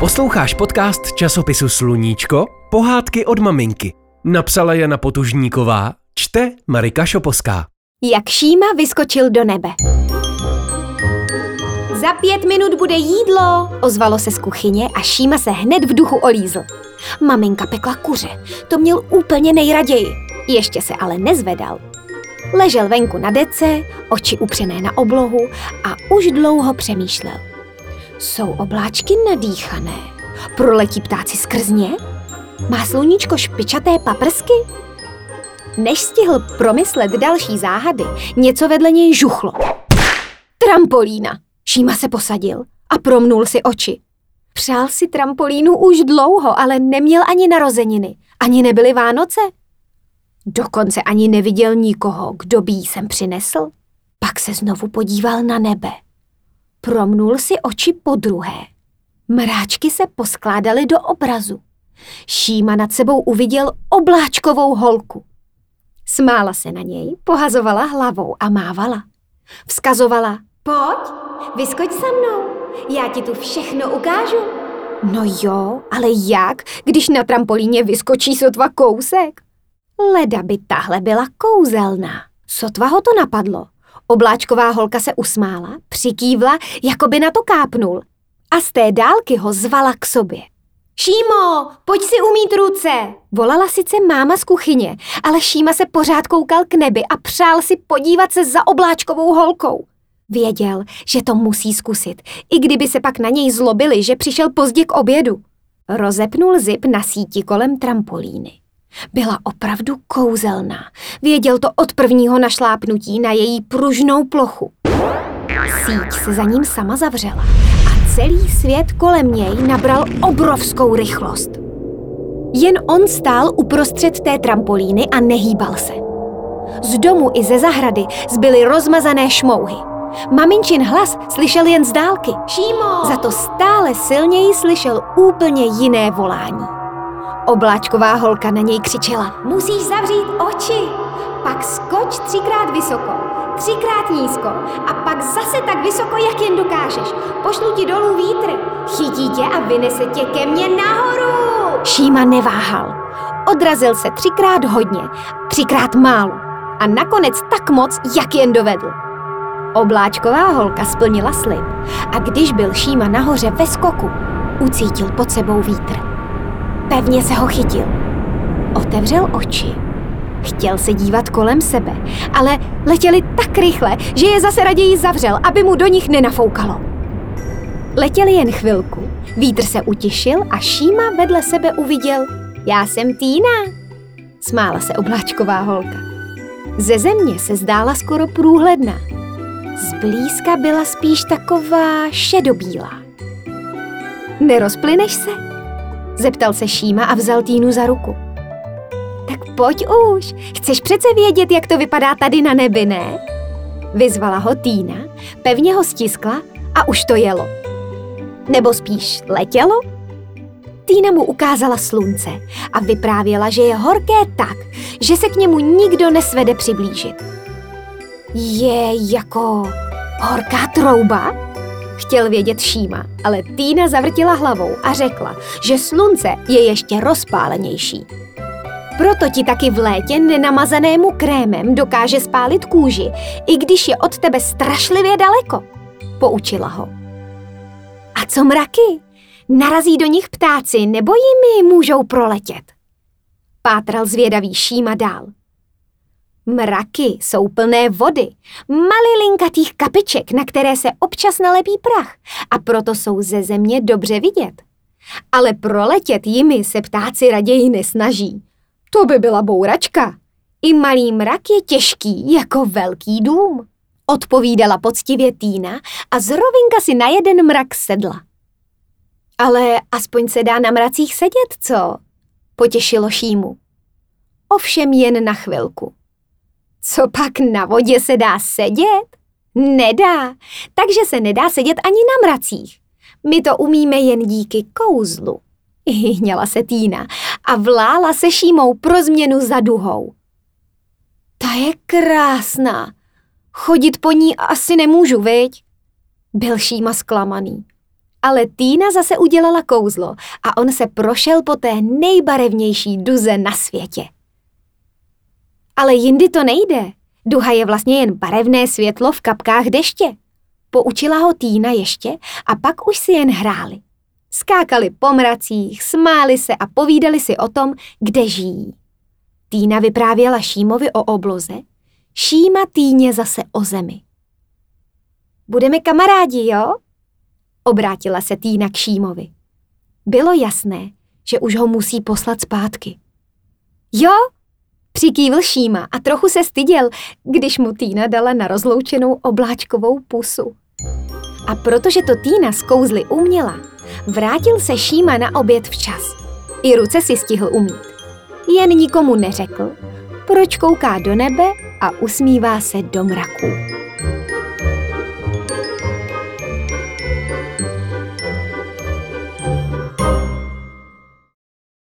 Posloucháš podcast časopisu Sluníčko? Pohádky od maminky. Napsala Jana Potužníková, čte Marika Šoposká. Jak Šíma vyskočil do nebe. Za pět minut bude jídlo, ozvalo se z kuchyně a Šíma se hned v duchu olízl. Maminka pekla kuře, to měl úplně nejraději. Ještě se ale nezvedal. Ležel venku na dece, oči upřené na oblohu a už dlouho přemýšlel. Jsou obláčky nadýchané? Proletí ptáci skrz ně? Má sluníčko špičaté paprsky? Než stihl promyslet další záhady, něco vedle něj žuchlo. Trampolína! Šíma se posadil a promnul si oči. Přál si trampolínu už dlouho, ale neměl ani narozeniny. Ani nebyly Vánoce. Dokonce ani neviděl nikoho, kdo by jí sem přinesl. Pak se znovu podíval na nebe. Promnul si oči po druhé. Mráčky se poskládaly do obrazu. Šíma nad sebou uviděl obláčkovou holku. Smála se na něj, pohazovala hlavou a mávala. Vzkazovala, pojď, vyskoč se mnou, já ti tu všechno ukážu. No jo, ale jak, když na trampolíně vyskočí sotva kousek? Leda by tahle byla kouzelná. Sotva ho to napadlo. Obláčková holka se usmála, přikývla, jako by na to kápnul. A z té dálky ho zvala k sobě. Šímo, pojď si umít ruce! Volala sice máma z kuchyně, ale Šíma se pořád koukal k nebi a přál si podívat se za obláčkovou holkou. Věděl, že to musí zkusit, i kdyby se pak na něj zlobili, že přišel pozdě k obědu. Rozepnul zip na síti kolem trampolíny. Byla opravdu kouzelná. Věděl to od prvního našlápnutí na její pružnou plochu. Síť se za ním sama zavřela a celý svět kolem něj nabral obrovskou rychlost. Jen on stál uprostřed té trampolíny a nehýbal se. Z domu i ze zahrady zbyly rozmazané šmouhy. Maminčin hlas slyšel jen z dálky. Šímo! Za to stále silněji slyšel úplně jiné volání. Obláčková holka na něj křičela. Musíš zavřít oči, pak skoč třikrát vysoko, třikrát nízko a pak zase tak vysoko, jak jen dokážeš. Pošlu ti dolů vítr, chytí tě a vynese tě ke mně nahoru. Šíma neváhal. Odrazil se třikrát hodně, třikrát málo a nakonec tak moc, jak jen dovedl. Obláčková holka splnila slib a když byl Šíma nahoře ve skoku, ucítil pod sebou vítr. Pevně se ho chytil. Otevřel oči. Chtěl se dívat kolem sebe, ale letěli tak rychle, že je zase raději zavřel, aby mu do nich nenafoukalo. Letěli jen chvilku, vítr se utišil a Šíma vedle sebe uviděl Já jsem Týna, smála se obláčková holka. Ze země se zdála skoro průhledná. Zblízka byla spíš taková šedobílá. Nerozplyneš se? Zeptal se Šíma a vzal Týnu za ruku. Tak pojď už, chceš přece vědět, jak to vypadá tady na nebi, ne? Vyzvala ho Týna, pevně ho stiskla a už to jelo. Nebo spíš letělo? Týna mu ukázala slunce a vyprávěla, že je horké tak, že se k němu nikdo nesvede přiblížit. Je jako horká trouba? Chtěl vědět Šíma, ale Týna zavrtila hlavou a řekla, že slunce je ještě rozpálenější. Proto ti taky v létě nenamazanému krémem dokáže spálit kůži, i když je od tebe strašlivě daleko. Poučila ho. A co mraky? Narazí do nich ptáci nebo jimi můžou proletět? Pátral zvědavý Šíma dál. Mraky jsou plné vody, malilinkatých kapiček, na které se občas nalepí prach a proto jsou ze země dobře vidět. Ale proletět jimi se ptáci raději nesnaží. To by byla bouračka. I malý mrak je těžký jako velký dům. Odpovídala poctivě Týna a zrovinka si na jeden mrak sedla. Ale aspoň se dá na mracích sedět, co? Potěšilo Šímu. Ovšem jen na chvilku. Co pak na vodě se dá sedět? Nedá, takže se nedá sedět ani na mracích. My to umíme jen díky kouzlu. Hněla se Týna a vlála se šímou pro změnu za duhou. Ta je krásná. Chodit po ní asi nemůžu, viď? Byl šíma zklamaný. Ale Týna zase udělala kouzlo a on se prošel po té nejbarevnější duze na světě. Ale jindy to nejde. Duha je vlastně jen barevné světlo v kapkách deště. Poučila ho Týna ještě a pak už si jen hráli. Skákali po mracích, smáli se a povídali si o tom, kde žijí. Týna vyprávěla Šímovi o obloze, Šíma Týně zase o zemi. Budeme kamarádi, jo? Obrátila se Týna k Šímovi. Bylo jasné, že už ho musí poslat zpátky. Jo, přikývl Šíma a trochu se styděl, když mu Týna dala na rozloučenou obláčkovou pusu. A protože to Týna z kouzly uměla, vrátil se Šíma na oběd včas. I ruce si stihl umít. Jen nikomu neřekl, proč kouká do nebe a usmívá se do mraků.